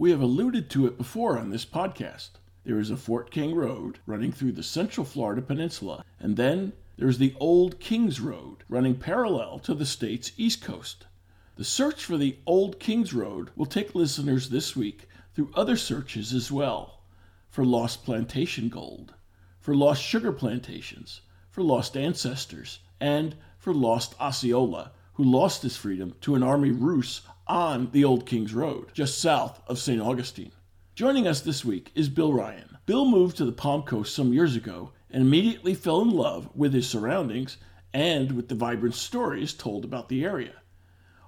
We have alluded to it before on this podcast. There is a Fort King Road running through the central Florida peninsula, and then there's the Old Kings Road running parallel to the state's east coast. The search for the Old Kings Road will take listeners this week through other searches as well for lost plantation gold, for lost sugar plantations, for lost ancestors, and for lost Osceola, who lost his freedom to an army ruse on the Old Kings Road, just south of St. Augustine. Joining us this week is Bill Ryan. Bill moved to the Palm Coast some years ago and immediately fell in love with his surroundings and with the vibrant stories told about the area.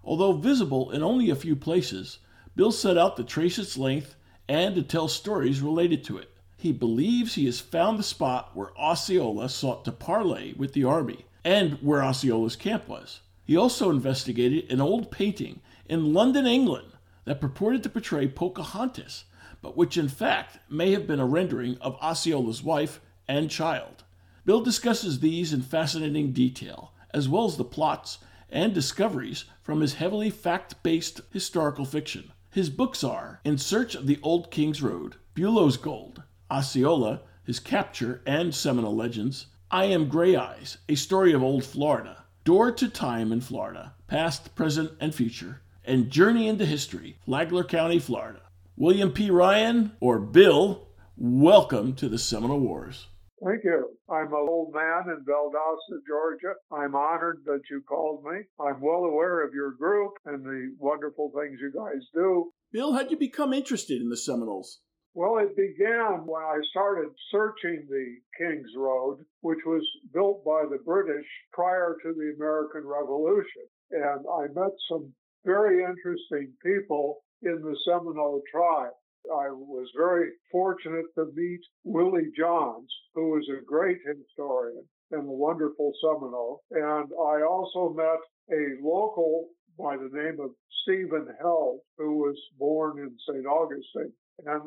Although visible in only a few places, Bill set out to trace its length and to tell stories related to it. He believes he has found the spot where Osceola sought to parley with the army and where Osceola's camp was. He also investigated an old painting in London, England, that purported to portray Pocahontas, but which in fact may have been a rendering of Osceola's wife and child. Bill discusses these in fascinating detail, as well as the plots and discoveries from his heavily fact based historical fiction. His books are In Search of the Old King's Road, Bulow's Gold, Osceola, His Capture and Seminole Legends, I Am Gray Eyes, A Story of Old Florida, Door to Time in Florida, Past, Present, and Future, and Journey into History, Flagler County, Florida. William P. Ryan, or Bill, welcome to the Seminole Wars. Thank you. I'm an old man in Valdosta, Georgia. I'm honored that you called me. I'm well aware of your group and the wonderful things you guys do. Bill, how'd you become interested in the Seminoles? Well, it began when I started searching the King's Road, which was built by the British prior to the American Revolution. And I met some very interesting people in the Seminole tribe. I was very fortunate to meet Willie Johns, who was a great historian and a wonderful Seminole. And I also met a local by the name of Stephen Held, who was born in St. Augustine. And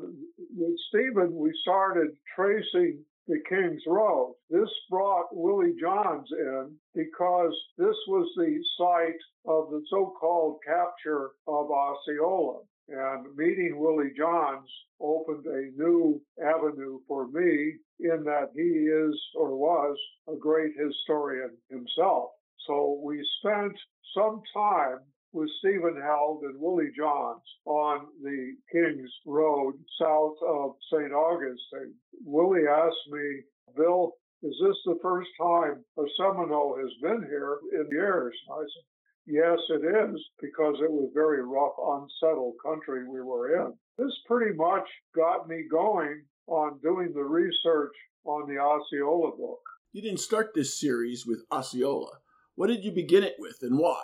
with Stephen, we started tracing the King's Road. This brought Willie Johns in because this was the site of the so-called capture of Osceola. And meeting Willie Johns opened a new avenue for me in that he is or was a great historian himself. So we spent some time with Stephen Held and Willie Johns on the King's Road south of St. Augustine. Willie asked me, Bill, is this the first time a Seminole has been here in years? I said, Yes, it is, because it was very rough, unsettled country we were in. This pretty much got me going on doing the research on the Osceola book. You didn't start this series with Osceola. What did you begin it with and why?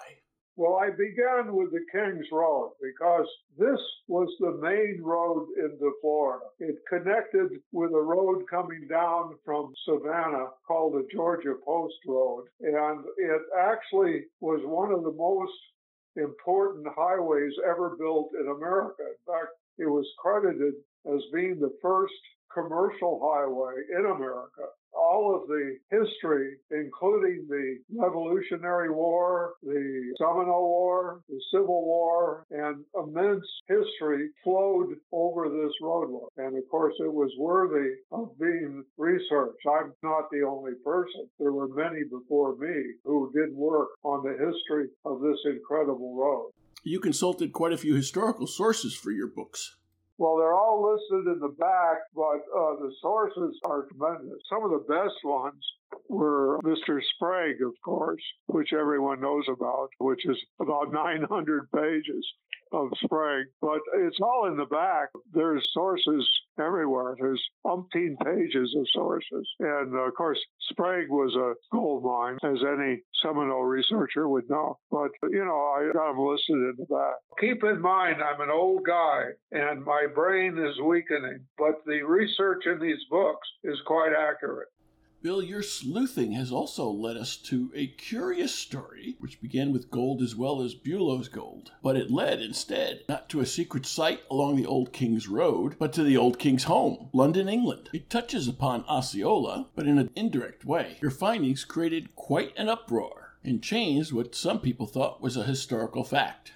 Well, I began with the King's Road because this was the main road into Florida. It connected with a road coming down from Savannah called the Georgia Post Road. And it actually was one of the most important highways ever built in America. In fact, it was credited as being the first commercial highway in America all of the history, including the Revolutionary War, the Seminole War, the Civil War, and immense history flowed over this roadway. And of course, it was worthy of being researched. I'm not the only person. There were many before me who did work on the history of this incredible road. You consulted quite a few historical sources for your books. Well, they're all listed in the back, but uh, the sources are tremendous. Some of the best ones were Mr. Sprague, of course, which everyone knows about, which is about 900 pages. Of Sprague, but it's all in the back. There's sources everywhere. There's umpteen pages of sources. And of course, Sprague was a gold mine, as any Seminole researcher would know. But, you know, I got them listed in the back. Keep in mind, I'm an old guy and my brain is weakening, but the research in these books is quite accurate. Bill, your sleuthing has also led us to a curious story, which began with gold as well as Bulow's gold. But it led instead not to a secret site along the Old King's Road, but to the Old King's home, London, England. It touches upon Osceola, but in an indirect way. Your findings created quite an uproar and changed what some people thought was a historical fact.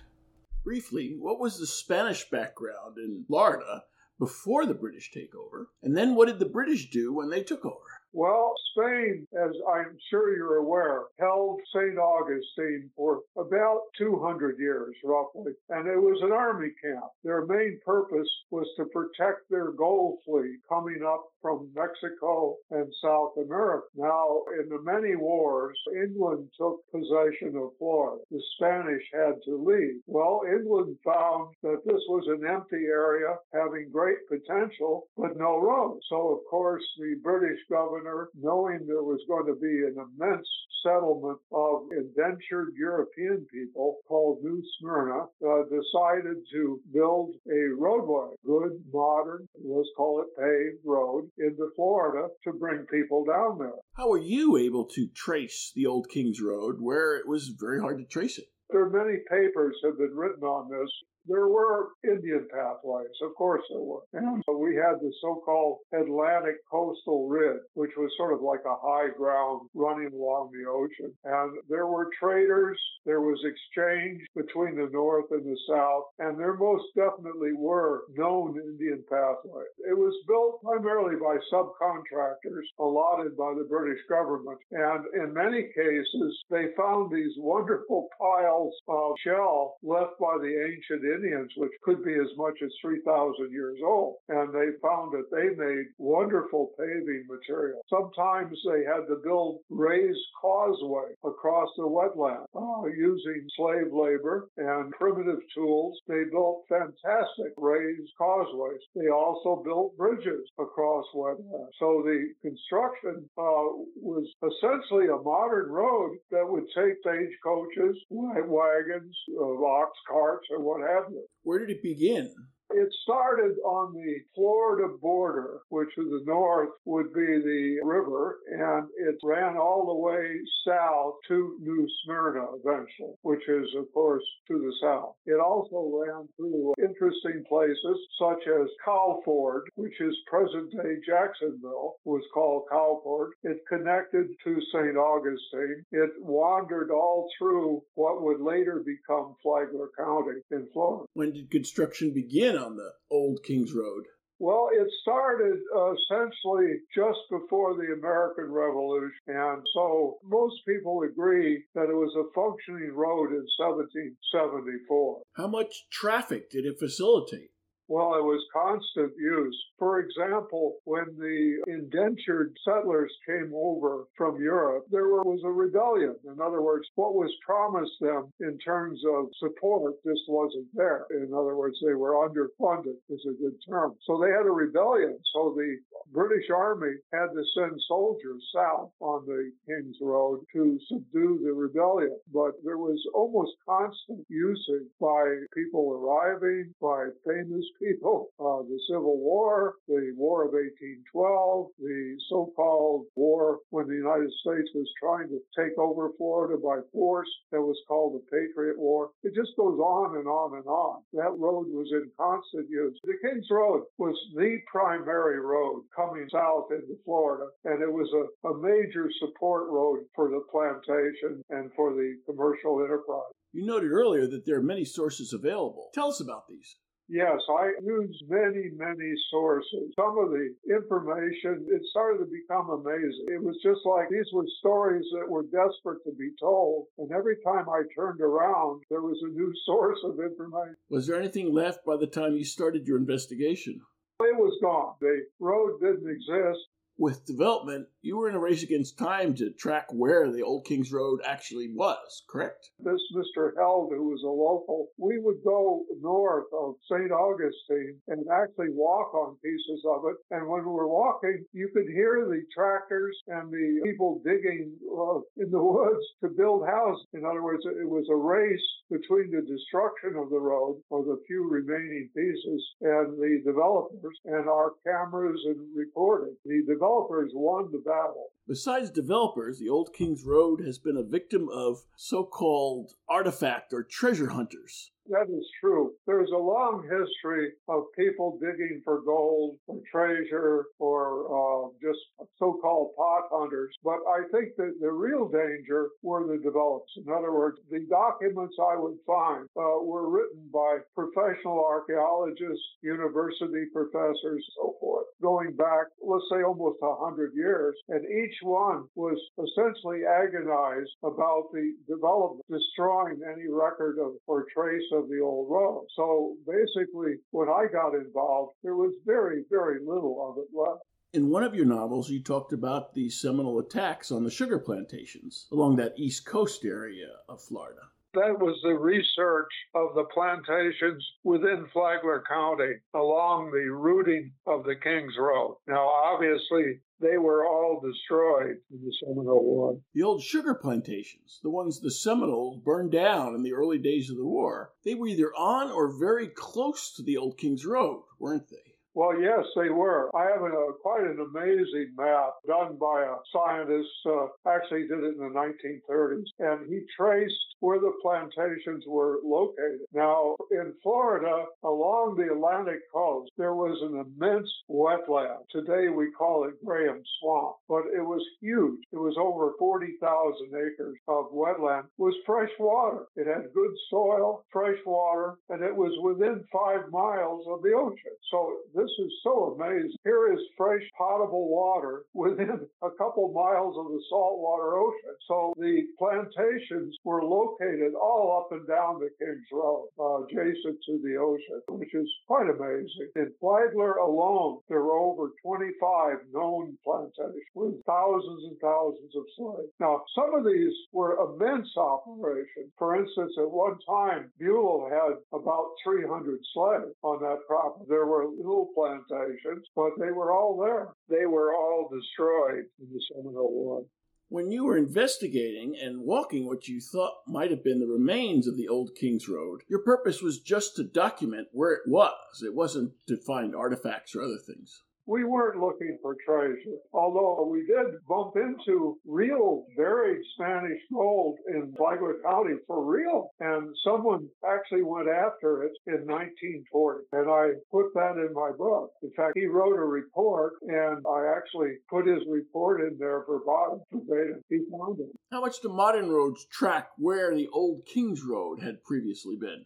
Briefly, what was the Spanish background in Florida before the British takeover? And then what did the British do when they took over? Well, Spain, as I'm sure you're aware, held St. Augustine for about 200 years, roughly, and it was an army camp. Their main purpose was to protect their gold fleet coming up from Mexico and South America. Now, in the many wars, England took possession of Florida. The Spanish had to leave. Well, England found that this was an empty area having great potential, but no roads. So, of course, the British governor, knowing there was going to be an immense settlement of indentured European people called New Smyrna, uh, decided to build a roadway, good, modern, let's call it paved road, into Florida to bring people down there. How were you able to trace the Old Kings Road where it was very hard to trace it? There are many papers have been written on this there were Indian pathways, of course there were. And we had the so-called Atlantic Coastal Ridge, which was sort of like a high ground running along the ocean. And there were traders, there was exchange between the North and the South, and there most definitely were known Indian pathways. It was built primarily by subcontractors allotted by the British government. And in many cases, they found these wonderful piles of shell left by the ancient Indians, which could be as much as 3,000 years old. And they found that they made wonderful paving material. Sometimes they had to build raised causeway across the wetland uh, using slave labor and primitive tools. They built fantastic raised causeways. They also built bridges across wetlands. So the construction uh, was essentially a modern road that would take stagecoaches, wagons, uh, ox carts, or what have where did it begin? It started on the Florida border, which to the north would be the river, and it ran all the way south to New Smyrna eventually, which is, of course, to the south. It also ran through interesting places such as Cowford, which is present day Jacksonville, was called Cowford. It connected to St. Augustine. It wandered all through what would later become Flagler County in Florida. When did construction begin on the old Kings Road? Well, it started uh, essentially just before the American Revolution. And so most people agree that it was a functioning road in 1774. How much traffic did it facilitate? Well, it was constant use. For example, when the indentured settlers came over from Europe, there was a rebellion. In other words, what was promised them in terms of support just wasn't there. In other words, they were underfunded, is a good term. So they had a rebellion. So the British Army had to send soldiers south on the King's Road to subdue the rebellion. But there was almost constant usage by people arriving, by famous people, uh, the Civil War, the War of 1812, the so-called war when the United States was trying to take over Florida by force that was called the Patriot War. It just goes on and on and on. That road was in constant use. The Kings Road was the primary road coming south into Florida, and it was a, a major support road for the plantation and for the commercial enterprise. You noted earlier that there are many sources available. Tell us about these. Yes, I used many, many sources. Some of the information, it started to become amazing. It was just like these were stories that were desperate to be told. And every time I turned around, there was a new source of information. Was there anything left by the time you started your investigation? It was gone. The road didn't exist. With development, you were in a race against time to track where the Old Kings Road actually was, correct? This Mr. Held, who was a local, we would go north of St. Augustine and actually walk on pieces of it. And when we were walking, you could hear the tractors and the people digging uh, in the woods to build houses. In other words, it was a race between the destruction of the road, or the few remaining pieces, and the developers, and our cameras and recording. The developers won the battle. Besides developers, the Old Kings Road has been a victim of so called artifact or treasure hunters. That is true. There's a long history of people digging for gold or treasure or uh, just so-called pot hunters. But I think that the real danger were the developers. In other words, the documents I would find uh, were written by professional archaeologists, university professors, so forth, going back, let's say, almost a hundred years. And each one was essentially agonized about the development, destroying any record of or trace of the old road. So basically, when I got involved, there was very, very little of it left. In one of your novels, you talked about the Seminole attacks on the sugar plantations along that east coast area of Florida. That was the research of the plantations within Flagler County along the routing of the Kings Road. Now, obviously, they were all destroyed in the Seminole War. The old sugar plantations, the ones the Seminoles burned down in the early days of the war, they were either on or very close to the old Kings Road, weren't they? Well, yes, they were. I have a, quite an amazing map done by a scientist. Uh, actually, did it in the 1930s, and he traced where the plantations were located. Now, in Florida, along the Atlantic coast, there was an immense wetland. Today, we call it Graham Swamp, but it was huge. It was over 40,000 acres of wetland. It was fresh water. It had good soil, fresh water, and it was within five miles of the ocean. So this is so amazing. Here is fresh potable water within a couple miles of the saltwater ocean. So the plantations were located all up and down the Kings Road, uh, adjacent to the ocean, which is quite amazing. In Flagler alone, there were over 25 known plantations with thousands and thousands of slaves. Now, some of these were immense operations. For instance, at one time, Bulow had about 300 slaves on that property. There were little plantations, but they were all there. They were all destroyed in the Seminole War. When you were investigating and walking what you thought might have been the remains of the old King's Road, your purpose was just to document where it was. It wasn't to find artifacts or other things we weren't looking for treasure, although we did bump into real buried Spanish gold in Flagler County for real. And someone actually went after it in 1940. And I put that in my book. In fact, he wrote a report and I actually put his report in there verbatim, verbatim. He found it. How much do modern roads track where the old King's Road had previously been?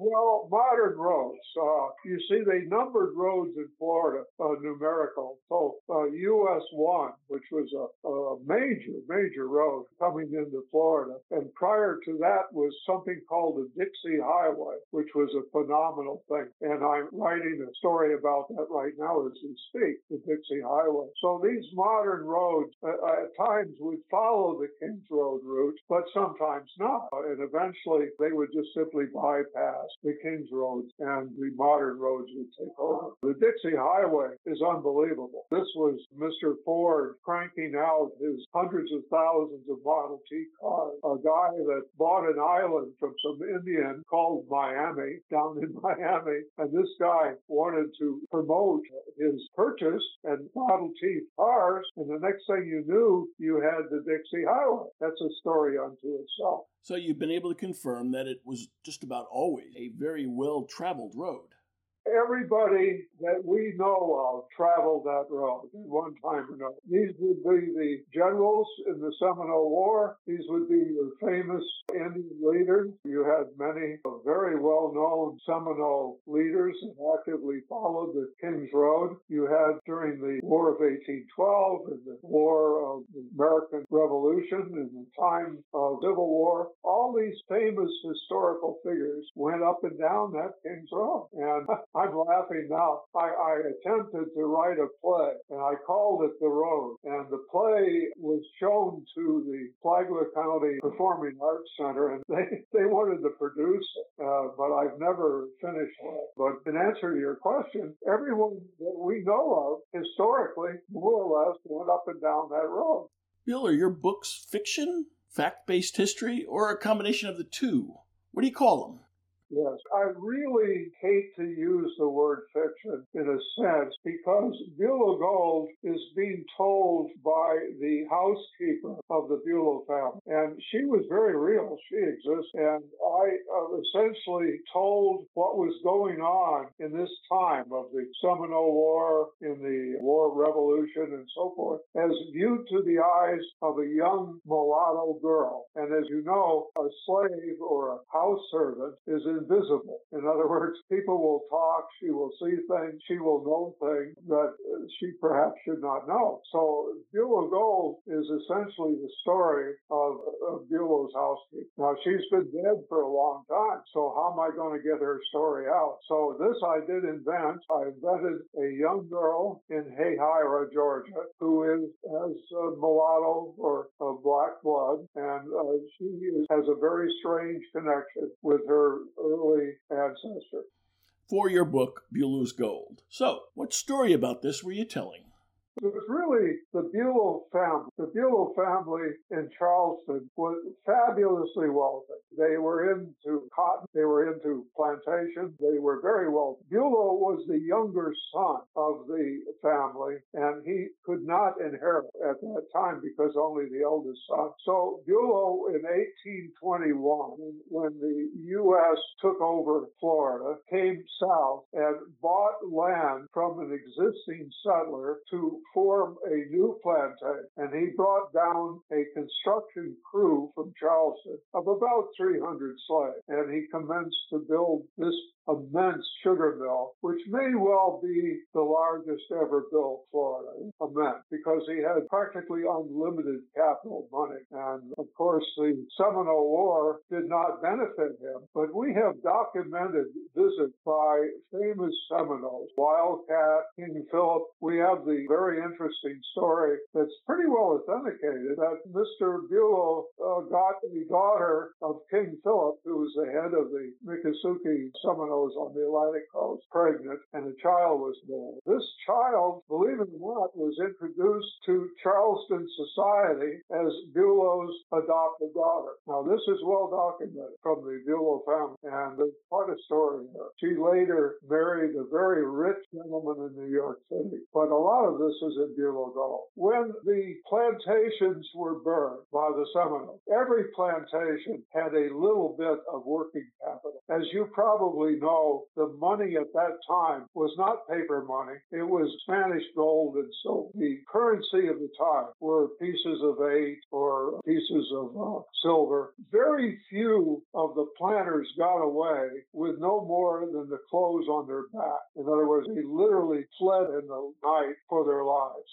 Well, modern roads. Uh, you see, they numbered roads in Florida, uh, numerical. So uh, US 1, which was a, a, major, major road coming into Florida. And prior to that was something called the Dixie Highway, which was a phenomenal thing. And I'm writing a story about that right now as we speak, the Dixie Highway. So these modern roads uh, at times would follow the Kings Road route, but sometimes not. And eventually they would just simply bypass the Kings roads and the modern roads would take over. The Dixie Highway is unbelievable. This was Mr. Ford cranking out his hundreds of thousands of Model T cars. A guy that bought an island from some Indian called Miami down in Miami. And this guy wanted to promote his purchase and Model T cars. And the next thing you knew, you had the Dixie Highway. That's a story unto itself. So you've been able to confirm that it was just about always a very well traveled road everybody that we know of traveled that road at one time or another. These would be the generals in the Seminole War. These would be the famous Indian leaders. You had many very well-known Seminole leaders that actively followed the King's Road. You had during the War of 1812 and the War of the American Revolution and the time of Civil War, all these famous historical figures went up and down that King's Road. And I'm laughing now. I, I attempted to write a play and I called it The Road. And the play was shown to the Flagler County Performing Arts Center and they, they wanted to produce it, uh, but I've never finished it. But in answer to your question, everyone that we know of historically more or less went up and down that road. Bill, are your books fiction, fact based history, or a combination of the two? What do you call them? Yes, I really hate to use the word fiction in a sense because Bulow Gold is being told by the housekeeper of the Bulow family. And she was very real. She exists. And I uh, essentially told what was going on in this time of the Seminole War, in the War Revolution, and so forth, as viewed to the eyes of a young mulatto girl. And as you know, a slave or a house servant is invisible. In other words, people will talk, she will see things, she will know things that uh, she perhaps should not know. So Bulow Gold is essentially the story of, of Bulow's housekeeper. Now she's been dead for a long time, so how am I going to get her story out? So this I did invent. I invented a young girl in Hahira, Georgia, who is has a mulatto or a black blood, and uh, she is, has a very strange connection with her ancestor. For your book, Bulow's Gold. So, what story about this were you telling? It was really the Bulow family. The Bulow family in Charleston was fabulously wealthy. They were into cotton, they were into plantations, they were very wealthy. Bulow was the younger son of the family, and he could not inherit at that time because only the eldest son. So Bulow in 1821, when the U.S. took over Florida, came south and bought land from an existing settler to form a new plantation, uh, and he brought down a construction crew from Charleston of about 300 slaves, and he commenced to build this immense sugar mill, which may well be the largest ever built Florida, immense, because he had practically unlimited capital money. And of course, the Seminole War did not benefit him, but we have documented visits by famous Seminoles, Wildcat, King Philip. We have the very interesting story that's pretty well authenticated that Mr. Bulow uh, got the daughter of King Philip, who was the head of the Miccosukee Seminole on the Atlantic coast pregnant and a child was born. This child, believe it or not, was introduced to Charleston society as Bulow's adopted daughter. Now, this is well documented from the Bulow family, and there's quite a story here. She later married a very rich gentleman in New York City, but a lot of this is in Bulow Gold. When the plantations were burned by the Seminoles, every plantation had a little bit of working capital. As you probably know, know the money at that time was not paper money. It was Spanish gold and silver. The currency of the time were pieces of eight or pieces of uh, silver. Very few of the planters got away with no more than the clothes on their back. In other words, they literally fled in the night for their lives.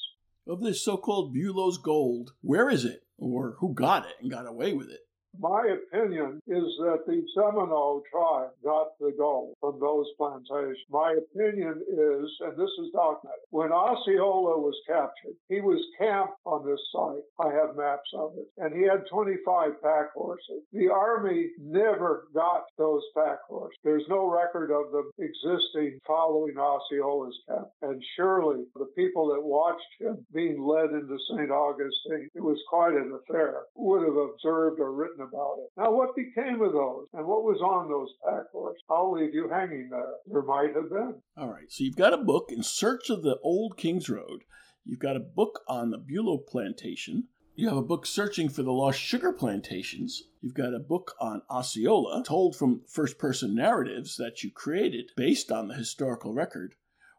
Of this so called Bulow's gold, where is it? Or who got it and got away with it? My opinion is that the Seminole tribe got the gold from those plantations. My opinion is, and this is documented, when Osceola was captured, he was camped on this site. I have maps of it. And he had 25 pack horses. The Army never got those pack horses. There's no record of them existing following Osceola's camp. And surely the people that watched him being led into St. Augustine, it was quite an affair, would have observed or written about it. Now, what became of those and what was on those pack horses? I'll leave you hanging there. There might have been. All right. So you've got a book in search of the old King's Road. You've got a book on the Bulow plantation. You have a book searching for the lost sugar plantations. You've got a book on Osceola, told from first person narratives that you created based on the historical record.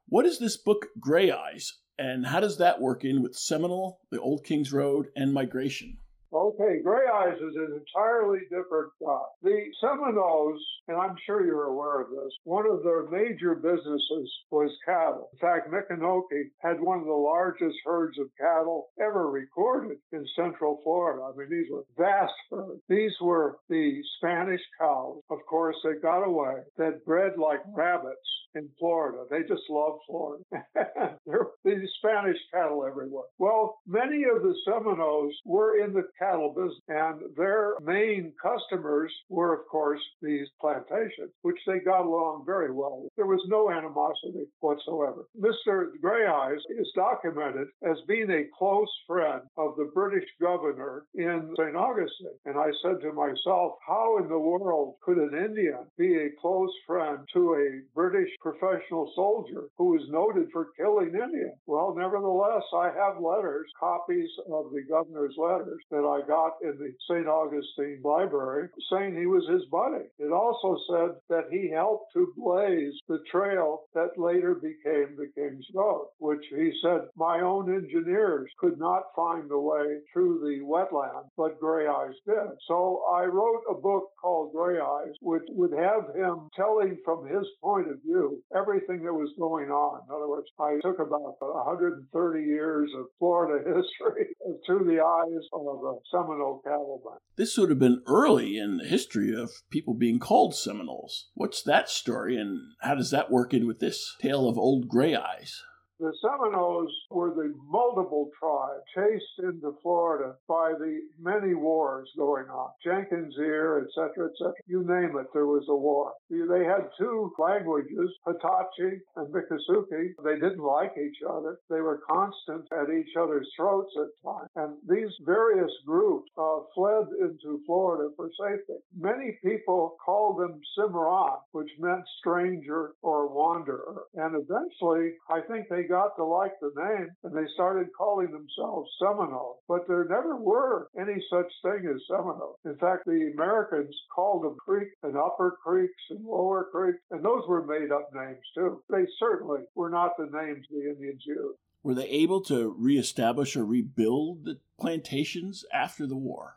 What is this book, Gray Eyes, and how does that work in with Seminole, the Old King's Road, and migration? Okay, Gray Eyes is an entirely different guy. The Seminoles, and I'm sure you're aware of this, one of their major businesses was cattle. In fact, Micanopy had one of the largest herds of cattle ever recorded in central Florida. I mean, these were vast herds. These were the Spanish cows. Of course, they got away that bred like rabbits in Florida. They just love Florida. there were these Spanish cattle everywhere. Well, many of the Seminoles were in the cattle business, and their main customers were, of course, these plantations, which they got along very well with. There was no animosity whatsoever. Mr. Gray Eyes is documented as being a close friend of the British governor in St. Augustine. And I said to myself, how in the world could an Indian be a close friend to a British professional soldier who was noted for killing Indians? Well, nevertheless, I have letters, copies of the governor's letters that I got in the St. Augustine Library saying he was his buddy. It also said that he helped to blaze the trail that later became the King's Road, which he said my own engineers could not find the way through the wetland, but Gray Eyes did. So I wrote a book called Gray Eyes, which would have him telling from his point of view everything that was going on. In other words, I took about 130 years of Florida history through the eyes of a Seminole cattleman. This would have been early in the history of people being called Seminoles. What's that story, and how does that work in with this tale of old gray eyes? The Seminoles were the multiple tribe chased into Florida by the many wars going on. Jenkins Ear, etc., etc. You name it, there was a war. They had two languages, Hitchiti and Miccosukee. They didn't like each other. They were constant at each other's throats at times. And these various groups uh, fled into Florida for safety. Many people called them Cimarron, which meant stranger or wanderer. And eventually, I think they got to like the name and they started calling themselves Seminole. But there never were any such thing as Seminole. In fact, the Americans called them Creek and Upper Creeks and Lower Creeks, and those were made up names too. They certainly were not the names the Indians used. Were they able to reestablish or rebuild the plantations after the war?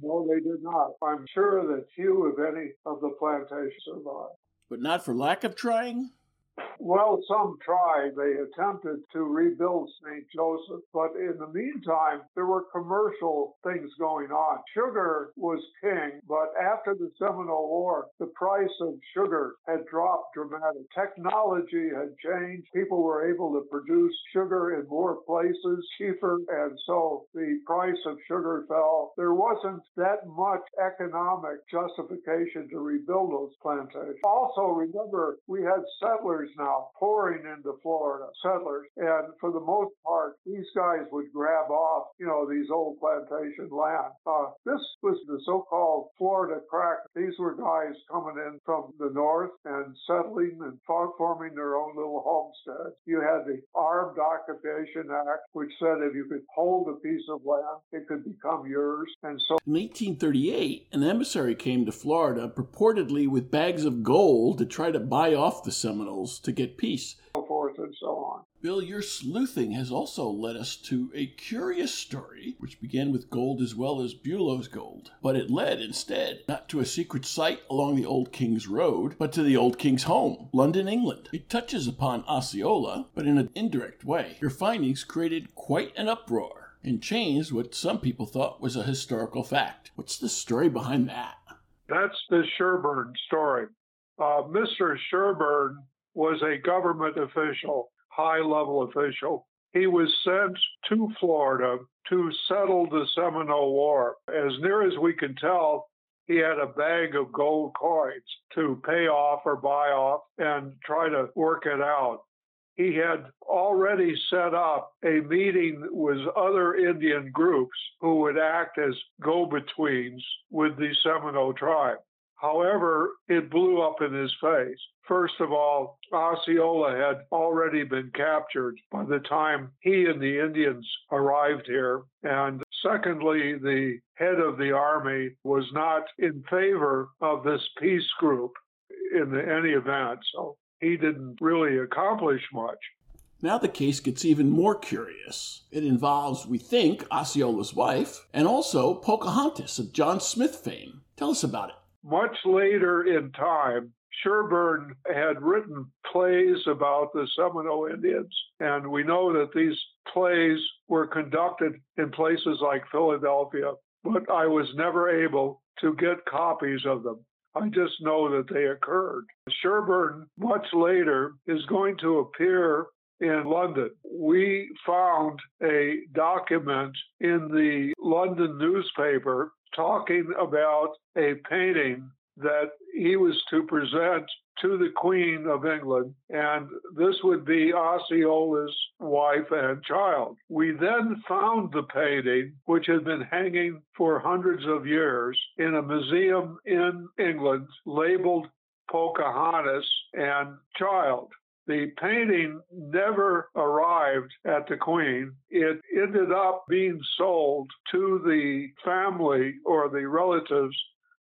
No, they did not. I'm sure that few, if any, of the plantations survived. But not for lack of trying? Well, some tried. They attempted to rebuild St. Joseph, but in the meantime, there were commercial things going on. Sugar was king, but after the Seminole War, the price of sugar had dropped dramatically. Technology had changed. People were able to produce sugar in more places cheaper, and so the price of sugar fell. There wasn't that much economic justification to rebuild those plantations. Also, remember, we had settlers now pouring into Florida, settlers. And for the most part, these guys would grab off, you know, these old plantation land. Uh, this was the so-called Florida crack. These were guys coming in from the north and settling and forming their own little homesteads. You had the Armed Occupation Act, which said if you could hold a piece of land, it could become yours. And so in 1838, an emissary came to Florida purportedly with bags of gold to try to buy off the Seminoles to get peace. So forth and so on. Bill, your sleuthing has also led us to a curious story, which began with gold as well as Bulow's gold. But it led instead not to a secret site along the Old King's Road, but to the Old King's home, London, England. It touches upon Osceola, but in an indirect way. Your findings created quite an uproar and changed what some people thought was a historical fact. What's the story behind that? That's the Sherburne story. Uh, Mr. Sherburne was a government official, high level official. He was sent to Florida to settle the Seminole War. As near as we can tell, he had a bag of gold coins to pay off or buy off and try to work it out. He had already set up a meeting with other Indian groups who would act as go betweens with the Seminole tribe. However, it blew up in his face. First of all, Osceola had already been captured by the time he and the Indians arrived here. And secondly, the head of the army was not in favor of this peace group in any event. So he didn't really accomplish much. Now the case gets even more curious. It involves, we think, Osceola's wife, and also Pocahontas of John Smith fame. Tell us about it. Much later in time, Sherburne had written plays about the Seminole Indians, and we know that these plays were conducted in places like Philadelphia, but I was never able to get copies of them. I just know that they occurred. Sherburne, much later, is going to appear in London. We found a document in the London newspaper talking about a painting that he was to present to the Queen of England, and this would be Osceola's wife and child. We then found the painting, which had been hanging for hundreds of years in a museum in England labeled Pocahontas and Child. The painting never arrived at the Queen. It ended up being sold to the family or the relatives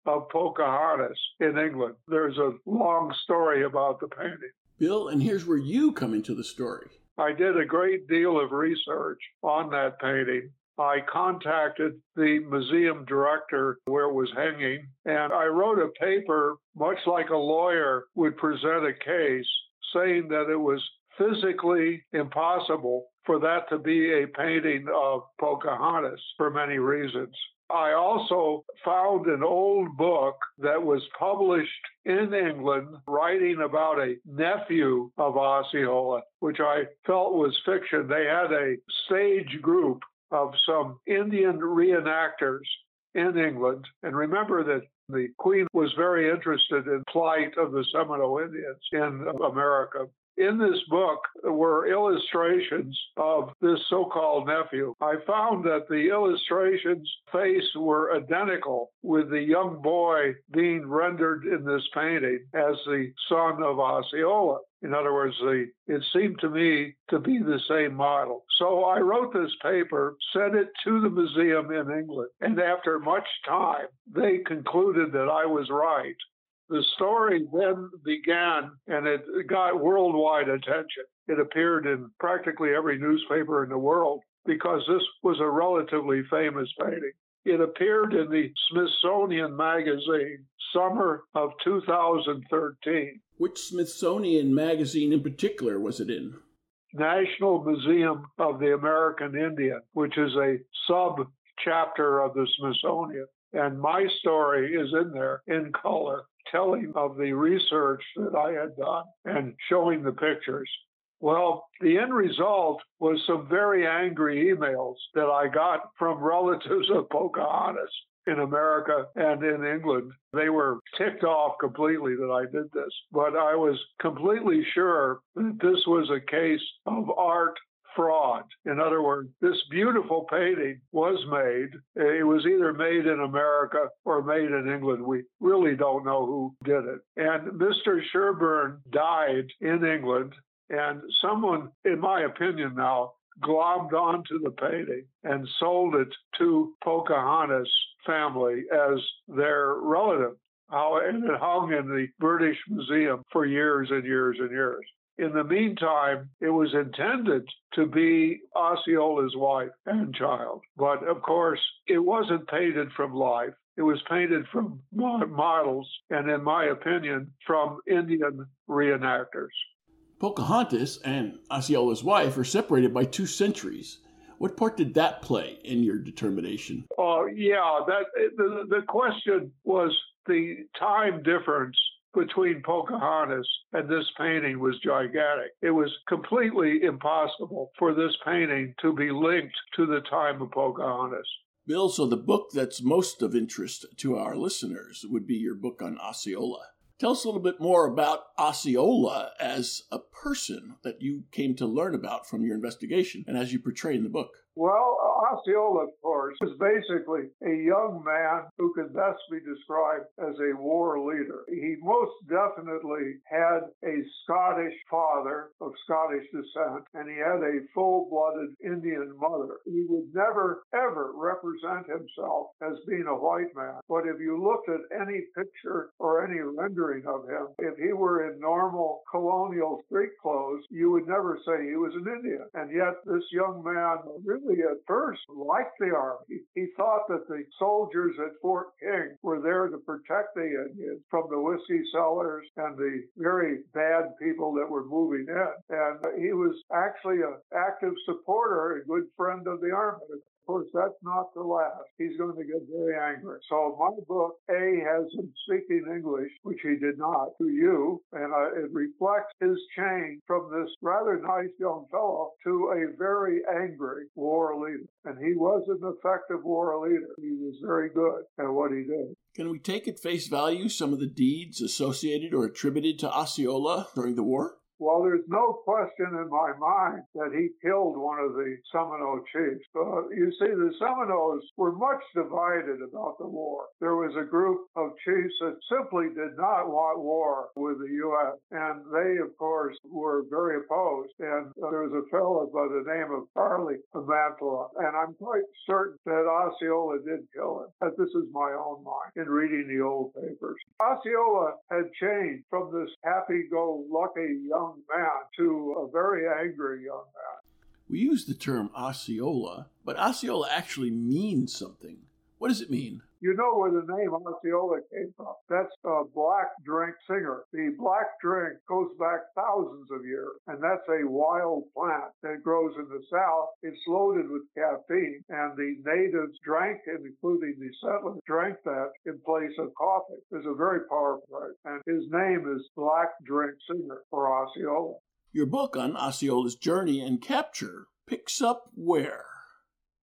of Pocahontas in England. There's a long story about the painting. Bill, and here's where you come into the story. I did a great deal of research on that painting. I contacted the museum director where it was hanging, and I wrote a paper, much like a lawyer would present a case, saying that it was physically impossible for that to be a painting of Pocahontas for many reasons. I also found an old book that was published in England writing about a nephew of Osceola, which I felt was fiction. They had a stage group of some Indian reenactors in England. And remember that the Queen was very interested in plight of the Seminole Indians in America. In this book were illustrations of this so called nephew. I found that the illustrations' face were identical with the young boy being rendered in this painting as the son of Osceola. In other words, the, it seemed to me to be the same model. So I wrote this paper, sent it to the museum in England, and after much time, they concluded that I was right. The story then began and it got worldwide attention. It appeared in practically every newspaper in the world because this was a relatively famous painting. It appeared in the Smithsonian Magazine, summer of 2013. Which Smithsonian magazine in particular was it in? National Museum of the American Indian, which is a sub chapter of the Smithsonian. And my story is in there in color telling of the research that I had done and showing the pictures. Well, the end result was some very angry emails that I got from relatives of Pocahontas in America and in England. They were ticked off completely that I did this, but I was completely sure that this was a case of art fraud. In other words, this beautiful painting was made. It was either made in America or made in England. We really don't know who did it. And Mr. Sherburne died in England, and someone, in my opinion now, glommed onto the painting and sold it to Pocahontas family as their relative. And it hung in the British Museum for years and years and years. In the meantime, it was intended to be Osceola's wife and child. But of course, it wasn't painted from life. It was painted from models, and in my opinion, from Indian reenactors. Pocahontas and Osceola's wife are separated by two centuries. What part did that play in your determination? Oh, uh, yeah. That the, the question was the time difference between Pocahontas and this painting was gigantic. It was completely impossible for this painting to be linked to the time of Pocahontas. Bill, so the book that's most of interest to our listeners would be your book on Osceola. Tell us a little bit more about Osceola as a person that you came to learn about from your investigation and as you portray in the book. Well, Osceola, of course, was basically a young man who could best be described as a war leader. He most definitely had a Scottish father of Scottish descent, and he had a full blooded Indian mother. He would never, ever represent himself as being a white man. But if you looked at any picture or any rendering, of him. If he were in normal colonial street clothes, you would never say he was an Indian. And yet, this young man really at first liked the army. He thought that the soldiers at Fort King were there to protect the Indians from the whiskey sellers and the very bad people that were moving in. And he was actually an active supporter, a good friend of the army course, that's not the last. He's going to get very angry. So my book, A, has him speaking English, which he did not, to you, and uh, it reflects his change from this rather nice young fellow to a very angry war leader. And he was an effective war leader. He was very good at what he did. Can we take at face value some of the deeds associated or attributed to Osceola during the war? Well, there's no question in my mind that he killed one of the Seminole chiefs. Uh, you see, the Seminoles were much divided about the war. There was a group of chiefs that simply did not want war with the U.S., and they, of course, were very opposed. And uh, there was a fellow by the name of Charley Emathla, and I'm quite certain that Osceola did kill him. But this is my own mind in reading the old papers. Osceola had changed from this happy-go-lucky young young man to a very angry young man. We use the term Osceola, but Osceola actually means something. What does it mean? You know where the name Osceola came from. That's a black drink singer. The black drink goes back thousands of years, and that's a wild plant that grows in the south. It's loaded with caffeine, and the natives drank it, including the settlers, drank that in place of coffee. It's a very powerful drink, and his name is Black Drink Singer for Osceola. Your book on Osceola's journey and capture picks up where?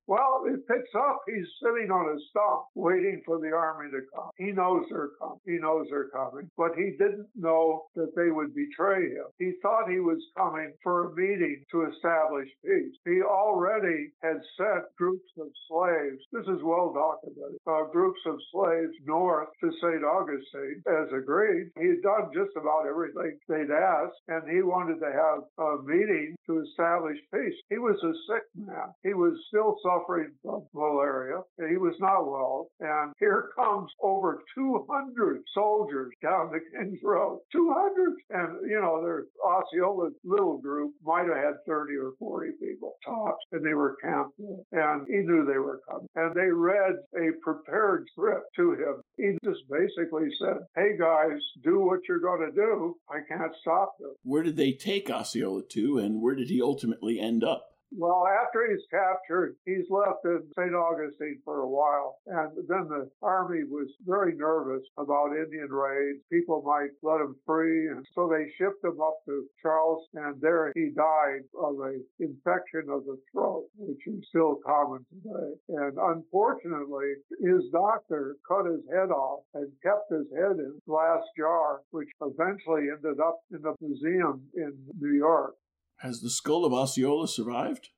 Well, it picks up. He's sitting on a stump waiting for the army to come. He knows they're coming. He knows they're coming, but he didn't know that they would betray him. He thought he was coming for a meeting to establish peace. He already had sent groups of slaves. This is well documented. Uh, groups of slaves north to St. Augustine as agreed. He had done just about everything they'd asked, and he wanted to have a meeting to establish peace. He was a sick man. He was still suffering suffering from malaria. He was not well. And here comes over 200 soldiers down the King's Road. 200! And, you know, their Osceola's little group might have had 30 or 40 people tops, and they were camped. And he knew they were coming. And they read a prepared script to him. He just basically said, Hey guys, do what you're going to do. I can't stop them. Where did they take Osceola to, and where did he ultimately end up? Well, after he's captured, he's left in St. Augustine for a while. And then the army was very nervous about Indian raids. People might let him free. And so they shipped him up to Charleston. And there he died of an infection of the throat, which is still common today. And unfortunately, his doctor cut his head off and kept his head in a glass jar, which eventually ended up in the museum in New York. Has the skull of Osceola survived?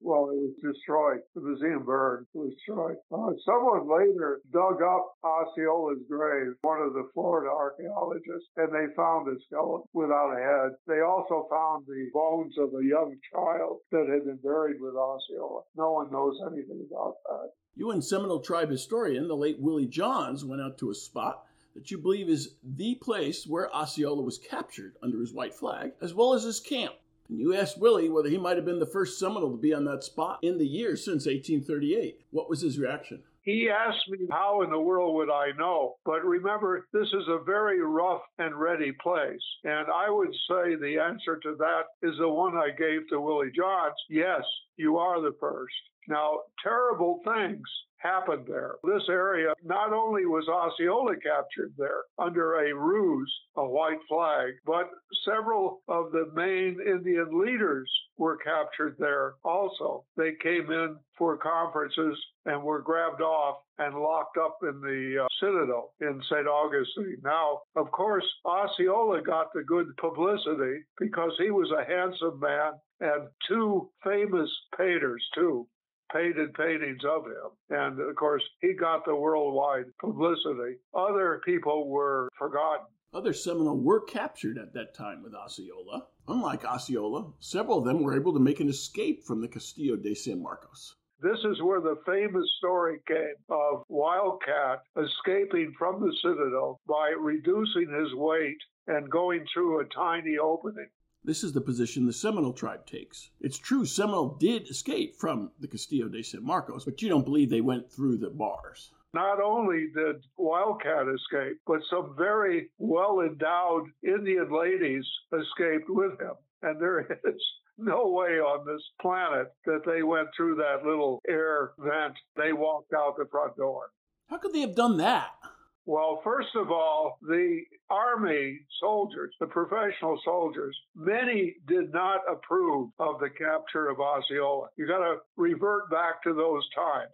Well, it was destroyed. The museum burned. It was destroyed. Uh, someone later dug up Osceola's grave, one of the Florida archaeologists, and they found a skeleton without a head. They also found the bones of a young child that had been buried with Osceola. No one knows anything about that. You and Seminole tribe historian, the late Willie Johns, went out to a spot that you believe is the place where Osceola was captured under his white flag, as well as his camp. And you asked Willie whether he might have been the first Seminole to be on that spot in the year since 1838. What was his reaction? He asked me, How in the world would I know? But remember, this is a very rough and ready place. And I would say the answer to that is the one I gave to Willie Johns. Yes, you are the first. Now, terrible things happened there. This area, not only was Osceola captured there under a ruse, a white flag, but several of the main Indian leaders were captured there also. They came in for conferences and were grabbed off and locked up in the uh, Citadel in St. Augustine. Now, of course, Osceola got the good publicity because he was a handsome man and two famous painters, too, painted paintings of him. And of course, he got the worldwide publicity. Other people were forgotten. Other Seminole were captured at that time with Osceola. Unlike Osceola, several of them were able to make an escape from the Castillo de San Marcos. This is where the famous story came of Wildcat escaping from the citadel by reducing his weight and going through a tiny opening. This is the position the Seminole tribe takes. It's true Seminole did escape from the Castillo de San Marcos, but you don't believe they went through the bars. Not only did Wildcat escape, but some very well endowed Indian ladies escaped with him. And there is no way on this planet that they went through that little air vent. They walked out the front door. How could they have done that? Well, first of all, the Army soldiers, the professional soldiers, many did not approve of the capture of Osceola. You got to revert back to those times.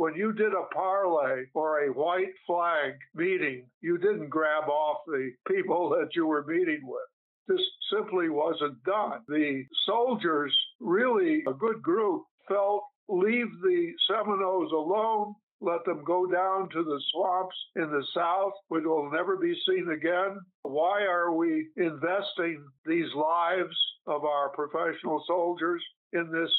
When you did a parley or a white flag meeting, you didn't grab off the people that you were meeting with. This simply wasn't done. The soldiers, really a good group, felt leave the Seminoles alone let them go down to the swamps in the south, which will never be seen again? Why are we investing these lives of our professional soldiers in this,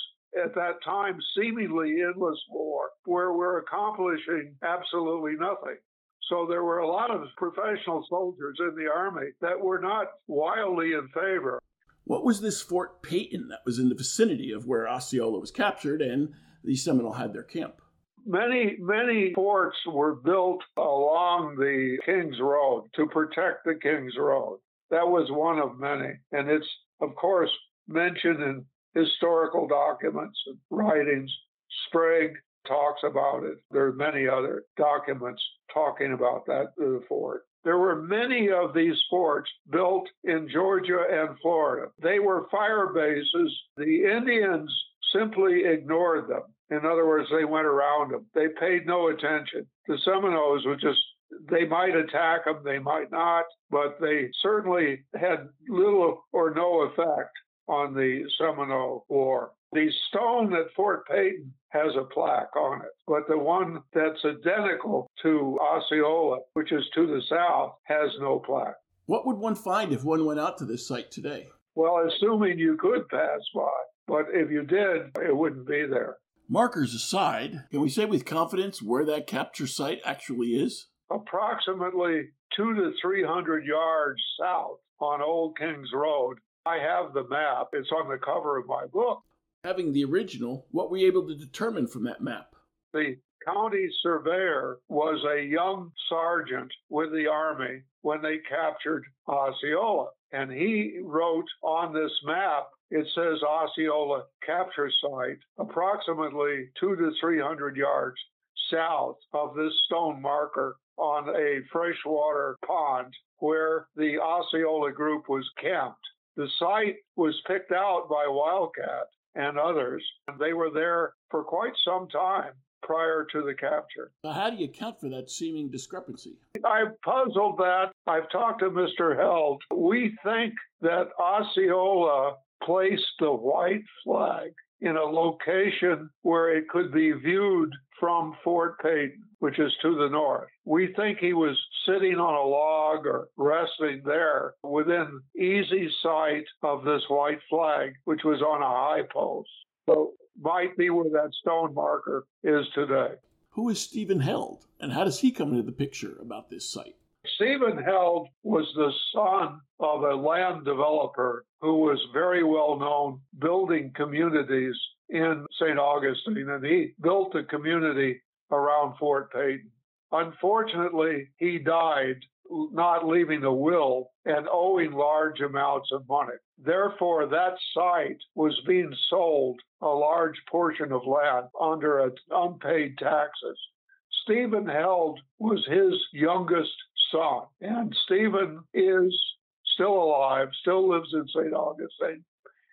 at that time, seemingly endless war where we're accomplishing absolutely nothing? So there were a lot of professional soldiers in the Army that were not wildly in favor. What was this Fort Peyton that was in the vicinity of where Osceola was captured and the Seminole had their camp? Many, many forts were built along the King's Road to protect the King's Road. That was one of many. And it's, of course, mentioned in historical documents and writings. Sprague talks about it. There are many other documents talking about that the fort. There were many of these forts built in Georgia and Florida. They were fire bases. The Indians simply ignored them. In other words, they went around them. They paid no attention. The Seminoles were just, they might attack them, they might not, but they certainly had little or no effect on the Seminole War. The stone at Fort Peyton has a plaque on it, but the one that's identical to Osceola, which is to the south, has no plaque. What would one find if one went out to this site today? Well, assuming you could pass by, but if you did, it wouldn't be there. Markers aside, can we say with confidence where that capture site actually is? Approximately two to three hundred yards south on Old Kings Road. I have the map. It's on the cover of my book. Having the original, what were you able to determine from that map? The county surveyor was a young sergeant with the Army when they captured Osceola. And he wrote on this map it says Osceola capture site, approximately two to 300 yards south of this stone marker on a freshwater pond where the Osceola group was camped. The site was picked out by Wildcat and others, and they were there for quite some time prior to the capture. How do you account for that seeming discrepancy? I've puzzled that. I've talked to Mr. Held. We think that Osceola placed the white flag in a location where it could be viewed from Fort Peyton, which is to the north. We think he was sitting on a log or resting there within easy sight of this white flag, which was on a high post. So might be where that stone marker is today. Who is Stephen Held, and how does he come into the picture about this site? Stephen Held was the son of a land developer who was very well known building communities in St. Augustine, and he built a community around Fort Peyton. Unfortunately, he died not leaving a will and owing large amounts of money. Therefore, that site was being sold a large portion of land under unpaid taxes. Stephen Held was his youngest son, and Stephen is still alive, still lives in St. Augustine.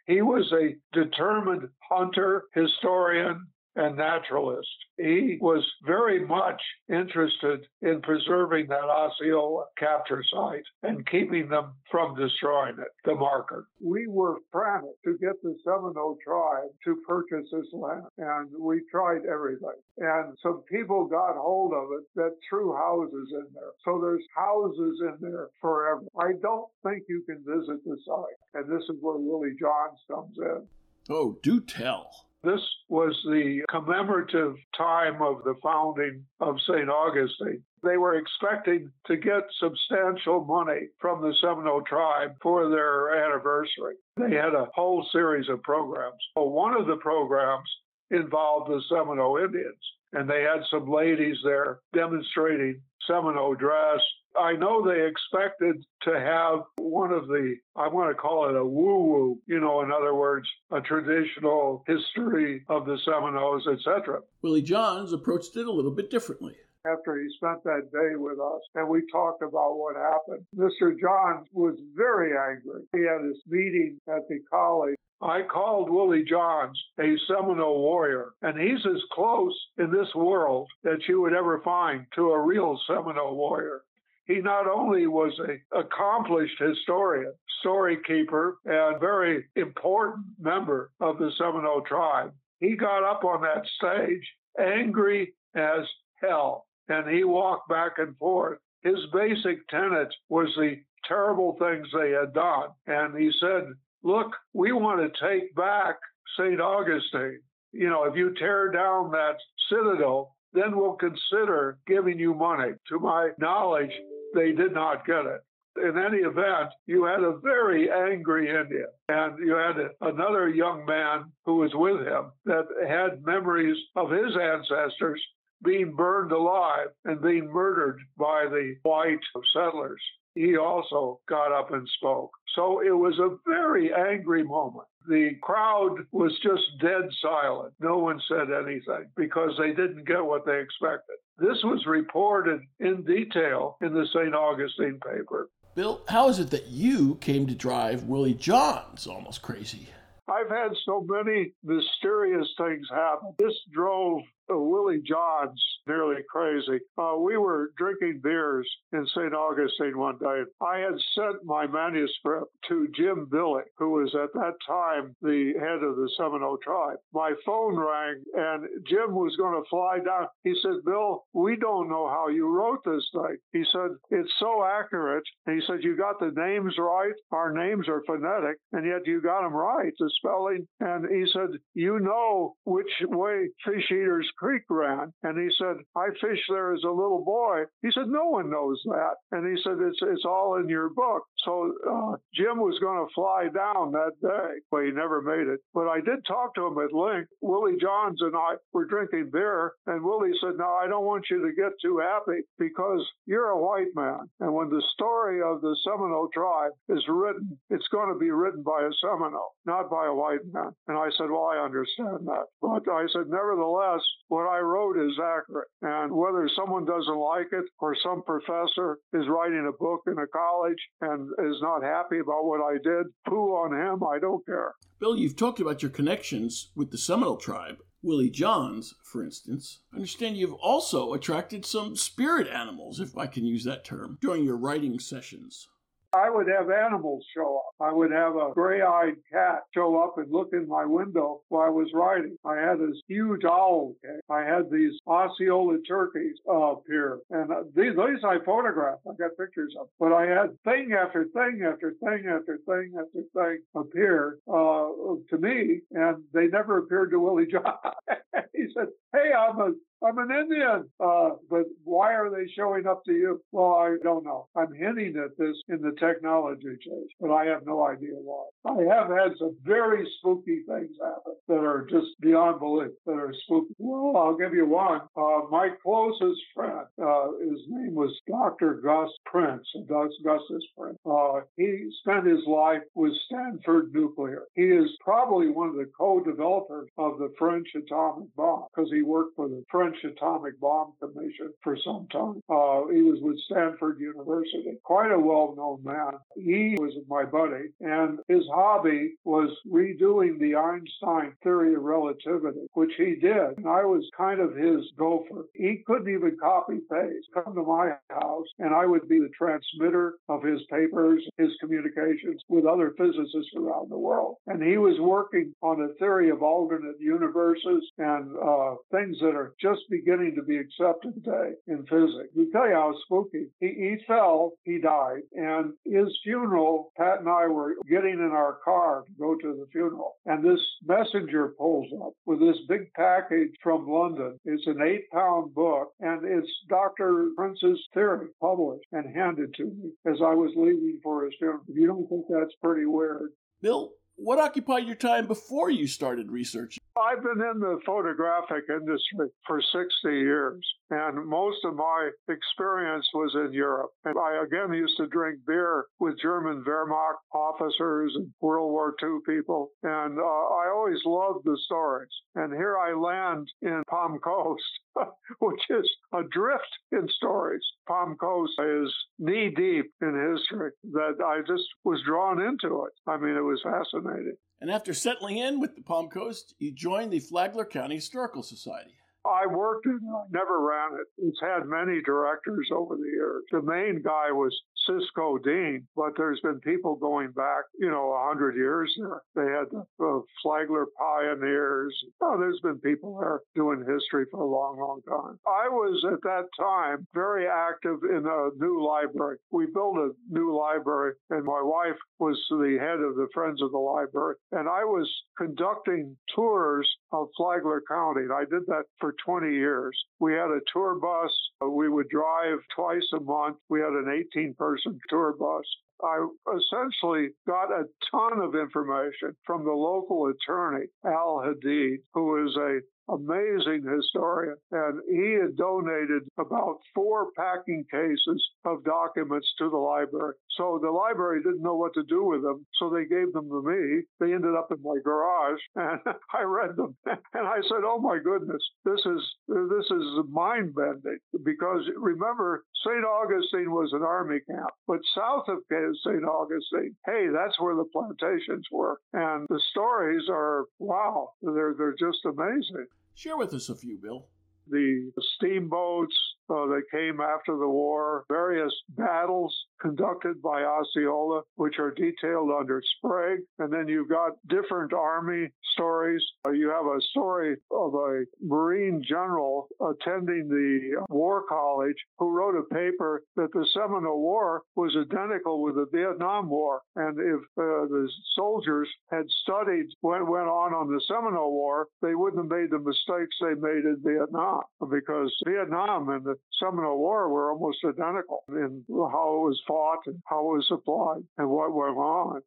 He was a determined hunter, historian, and naturalist. He was very much interested in preserving that Osceola capture site and keeping them from destroying it, the marker. We were frantic to get the Seminole tribe to purchase this land, and we tried everything. And some people got hold of it that threw houses in there. So there's houses in there forever. I don't think you can visit the site. And this is where Willie Johns comes in. Oh, do tell. This was the commemorative time of the founding of St. Augustine. They were expecting to get substantial money from the Seminole tribe for their anniversary. They had a whole series of programs. One of the programs involved the Seminole Indians, and they had some ladies there demonstrating Seminole dress. I know they expected to have one of the, I want to call it a woo woo, you know, in other words, a traditional history of the Seminoles, etc. Willie Johns approached it a little bit differently after he spent that day with us and we talked about what happened. Mr. Johns was very angry. He had his meeting at the college. I called Willie Johns a Seminole warrior, and he's as close in this world that you would ever find to a real Seminole warrior. He not only was an accomplished historian, story keeper, and very important member of the Seminole tribe, he got up on that stage angry as hell and he walked back and forth. His basic tenet was the terrible things they had done. And he said, Look, we want to take back St. Augustine. You know, if you tear down that citadel, then we'll consider giving you money. To my knowledge, they did not get it. In any event, you had a very angry Indian, and you had another young man who was with him that had memories of his ancestors being burned alive and being murdered by the white settlers. He also got up and spoke. So it was a very angry moment. The crowd was just dead silent. No one said anything because they didn't get what they expected. This was reported in detail in the St. Augustine paper. Bill, how is it that you came to drive Willie Johns almost crazy? I've had so many mysterious things happen. This drove Willie Johns nearly crazy. Uh, we were drinking beers in St. Augustine one day. I had sent my manuscript to Jim Billie, who was at that time the head of the Seminole tribe. My phone rang and Jim was going to fly down. He said, Bill, we don't know how you wrote this thing. He said, it's so accurate. And he said, you got the names right. Our names are phonetic, and yet you got them right, the spelling. And he said, you know which way Fish Eaters Creek ran. And he said, I fished there as a little boy. He said, no one knows that. And he said, it's, it's all in your book. So uh, Jim was going to fly down that day, but he never made it. But I did talk to him at length. Willie Johns and I were drinking beer, and Willie said, no, I don't want you to get too happy because you're a white man. And when the story of the Seminole tribe is written, it's going to be written by a Seminole, not by a white man. And I said, well, I understand that. But I said, nevertheless, what I wrote is accurate. And whether someone doesn't like it or some professor is writing a book in a college and is not happy about what I did, poo on him, I don't care. Bill, you've talked about your connections with the Seminole tribe. Willie Johns, for instance. I understand you've also attracted some spirit animals, if I can use that term, during your writing sessions. I would have animals show up. I would have a gray eyed cat show up and look in my window while I was writing. I had this huge owl. Okay? I had these Osceola turkeys up here. And uh, these, these I photographed. I got pictures of. But I had thing after thing after thing after thing after thing appear uh, to me, and they never appeared to Willie John. he said, Hey, I'm a I'm an Indian. Uh, but why are they showing up to you? Well, I don't know. I'm hinting at this in the technology change, but I have no idea why. I have had some very spooky things happen that are just beyond belief, that are spooky. Well, I'll give you one. Uh, my closest friend, uh, his name was Dr. Gus Prince, Gus, Gus's friend. Uh, he spent his life with Stanford Nuclear. He is probably one of the co-developers of the French atomic bomb because he worked for the French Atomic Bomb Commission for some time. Uh, he was with Stanford University. Quite a well known man. He was my buddy, and his hobby was redoing the Einstein theory of relativity, which he did. And I was kind of his gopher. He couldn't even copy paste. Come to my house, and I would be the transmitter of his papers, his communications with other physicists around the world. And he was working on a theory of alternate universes and uh, things that are just beginning to be accepted today in physics. We tell you how spooky. He, he fell, he died, and his funeral, Pat and I were getting in our car to go to the funeral, and this messenger pulls up with this big package from London. It's an eight pound book, and it's Dr. Prince's theory published and handed to me as I was leaving for his funeral. You don't think that's pretty weird? Bill, what occupied your time before you started researching? I've been in the photographic industry for 60 years, and most of my experience was in Europe. And I again used to drink beer with German Wehrmacht officers and World War II people, and uh, I always loved the stories. And here I land in Palm Coast, which is adrift in stories. Palm Coast is knee deep in history that I just was drawn into it. I mean, it was fascinating. And after settling in with the Palm Coast, you joined the Flagler County Historical Society. I worked in it. I never ran it. It's had many directors over the years. The main guy was Sisco Deen, but there's been people going back, you know, a hundred years there. They had the Flagler pioneers. Oh, there's been people there doing history for a long, long time. I was at that time very active in a new library. We built a new library, and my wife was the head of the Friends of the Library, and I was conducting tours of Flagler County. I did that for 20 years. We had a tour bus. We would drive twice a month. We had an 18 person tour bus. I essentially got a ton of information from the local attorney, Al Hadeed, who is a amazing historian, and he had donated about four packing cases of documents to the library. So the library didn't know what to do with them, so they gave them to me. They ended up in my garage, and I read them, and I said, "Oh my goodness, this is this is mind bending." Because remember, St. Augustine was an army camp, but south of St. Augustine, hey, that's where the plantations were, and the stories are wow, they're they're just amazing. Share with us a few, Bill. The steamboats uh, that came after the war, various battles conducted by Osceola, which are detailed under Sprague. And then you've got different Army stories. Uh, you have a story of a Marine general attending the War College who wrote a paper that the Seminole War was identical with the Vietnam War. And if uh, the soldiers had studied what went on on the Seminole War, they wouldn't have made the mistakes they made in Vietnam because Vietnam and the Seminole War were almost identical in how it was fought and how it was supplied and what went on.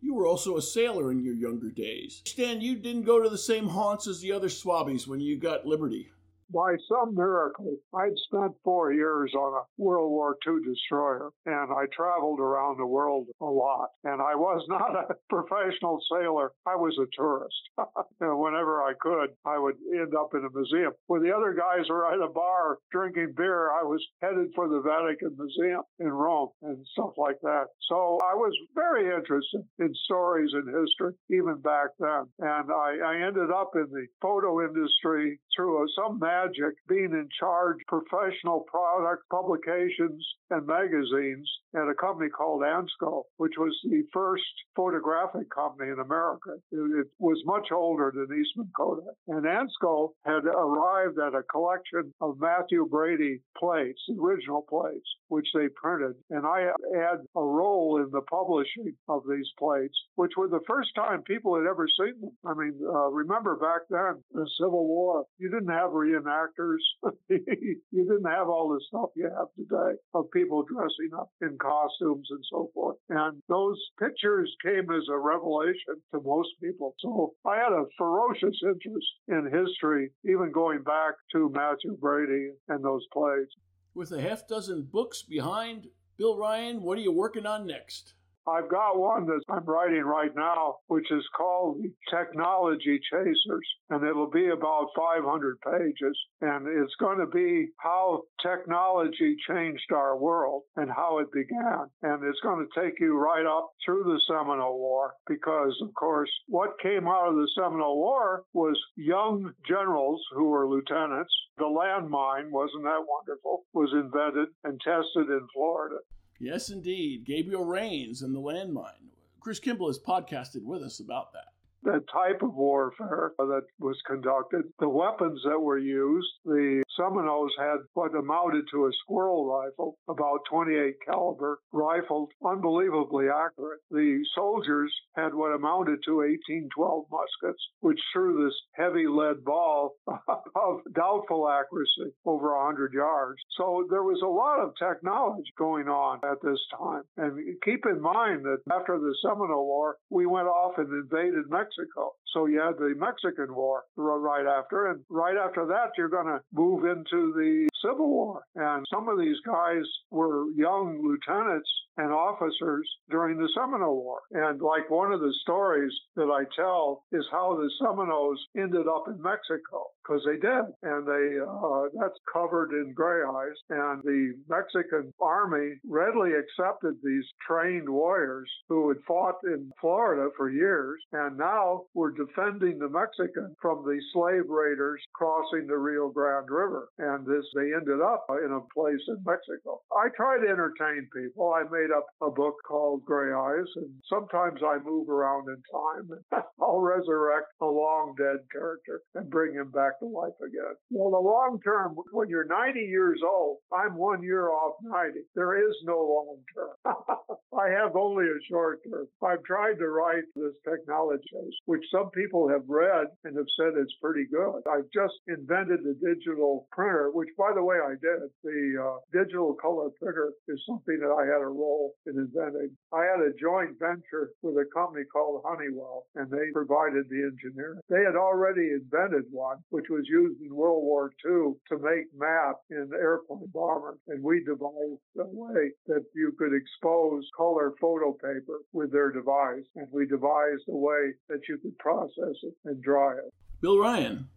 You were also a sailor in your younger days. Stan, you didn't go to the same haunts as the other swabbies when you got liberty by some miracle, I'd spent four years on a World War II destroyer and I traveled around the world a lot. And I was not a professional sailor. I was a tourist. and whenever I could, I would end up in a museum. When the other guys were at a bar drinking beer, I was headed for the Vatican Museum in Rome and stuff like that. So I was very interested in stories and history even back then. And I, I ended up in the photo industry through some magic being in charge professional product publications and magazines at a company called Ansco, which was the first photographic company in America. It, it was much older than Eastman Kodak. And Ansco had arrived at a collection of Mathew Brady plates, original plates, which they printed. And I had a role in the publishing of these plates, which were the first time people had ever seen them. I mean, uh, remember back then, the Civil War, you didn't have reenactors. you didn't have all the stuff you have today of people dressing up in costumes and so forth. And those pictures came as a revelation to most people. So I had a ferocious interest in history, even going back to Mathew Brady and those plays. With a half dozen books behind Bill Ryan, what are you working on next? I've got one that I'm writing right now, which is called the Technology Chasers, and it'll be about 500 pages. And it's going to be how technology changed our world and how it began. And it's going to take you right up through the Seminole War because, of course, what came out of the Seminole War was young generals who were lieutenants. The landmine, wasn't that wonderful, was invented and tested in Florida. Yes, indeed. Gabriel Rains and the landmine. Chris Kimball has podcasted with us about that. the type of warfare that was conducted, the weapons that were used. The Seminoles had what amounted to a squirrel rifle, about 28 caliber, rifled, unbelievably accurate. The soldiers had what amounted to 1812 muskets, which threw this heavy lead ball of doubtful accuracy over 100 yards. So there was a lot of technology going on at this time. And keep in mind that after the Seminole War, we went off and invaded Mexico. So you had the Mexican War right after, and right after that, you're going to move into the Civil War. And some of these guys were young lieutenants and officers during the Seminole War. And like one of the stories that I tell is how the Seminoles ended up in Mexico because they did, and they uh, that's covered in Gray Eyes. And the Mexican army readily accepted these trained warriors who had fought in Florida for years, and now were defending the Mexican from the slave raiders crossing the Rio Grande River. And this they ended up in a place in Mexico. I try to entertain people. I made up a book called Gray Eyes, and sometimes I move around in time. I'll resurrect a long dead character and bring him back to life again. Well, the long term, when you're 90 years old, I'm one year off 90. There is no long term. I have only a short term. I've tried to write this technology, which some people have read and have said it's pretty good. I've just invented the digital printer, which, by the way, I did. The uh, digital color printer is something that I had a role in inventing. I had a joint venture with a company called Honeywell, and they provided the engineering. They had already invented one, which was used in World War II to make maps in airplane bombers, and we devised a way that you could expose color photo paper with their device, and we devised a way that you could process it and dry it. Bill Ryan,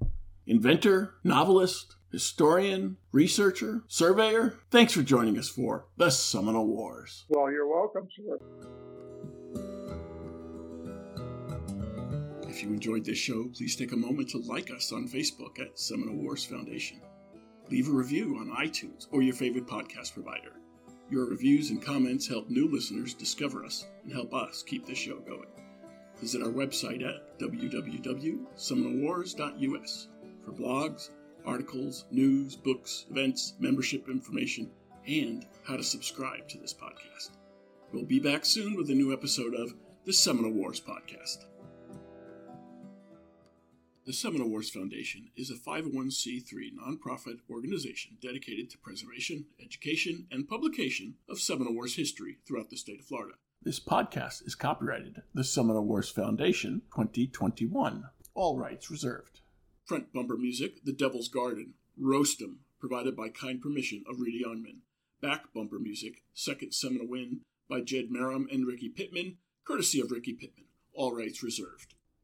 inventor, novelist, historian, researcher, surveyor. Thanks for joining us for the Seminole Wars. Well, you're welcome, sir. If you enjoyed this show, please take a moment to like us on Facebook at Seminole Wars Foundation. Leave a review on iTunes or your favorite podcast provider. Your reviews and comments help new listeners discover us and help us keep the show going. Visit our website at www.seminolewars.us for blogs, articles, news, books, events, membership information, and how to subscribe to this podcast. We'll be back soon with a new episode of the Seminole Wars Podcast. The Seminole Wars Foundation is a 501c3 nonprofit organization dedicated to preservation, education, and publication of Seminole Wars history throughout the state of Florida. This podcast is copyrighted The Seminole Wars Foundation 2021. All rights reserved. Front bumper music, The Devil's Garden, Roast 'em, provided by kind permission of Reedy Unman. Back bumper music, Second Seminole Win, by Jed Marum and Ricky Pittman, courtesy of Ricky Pittman. All rights reserved.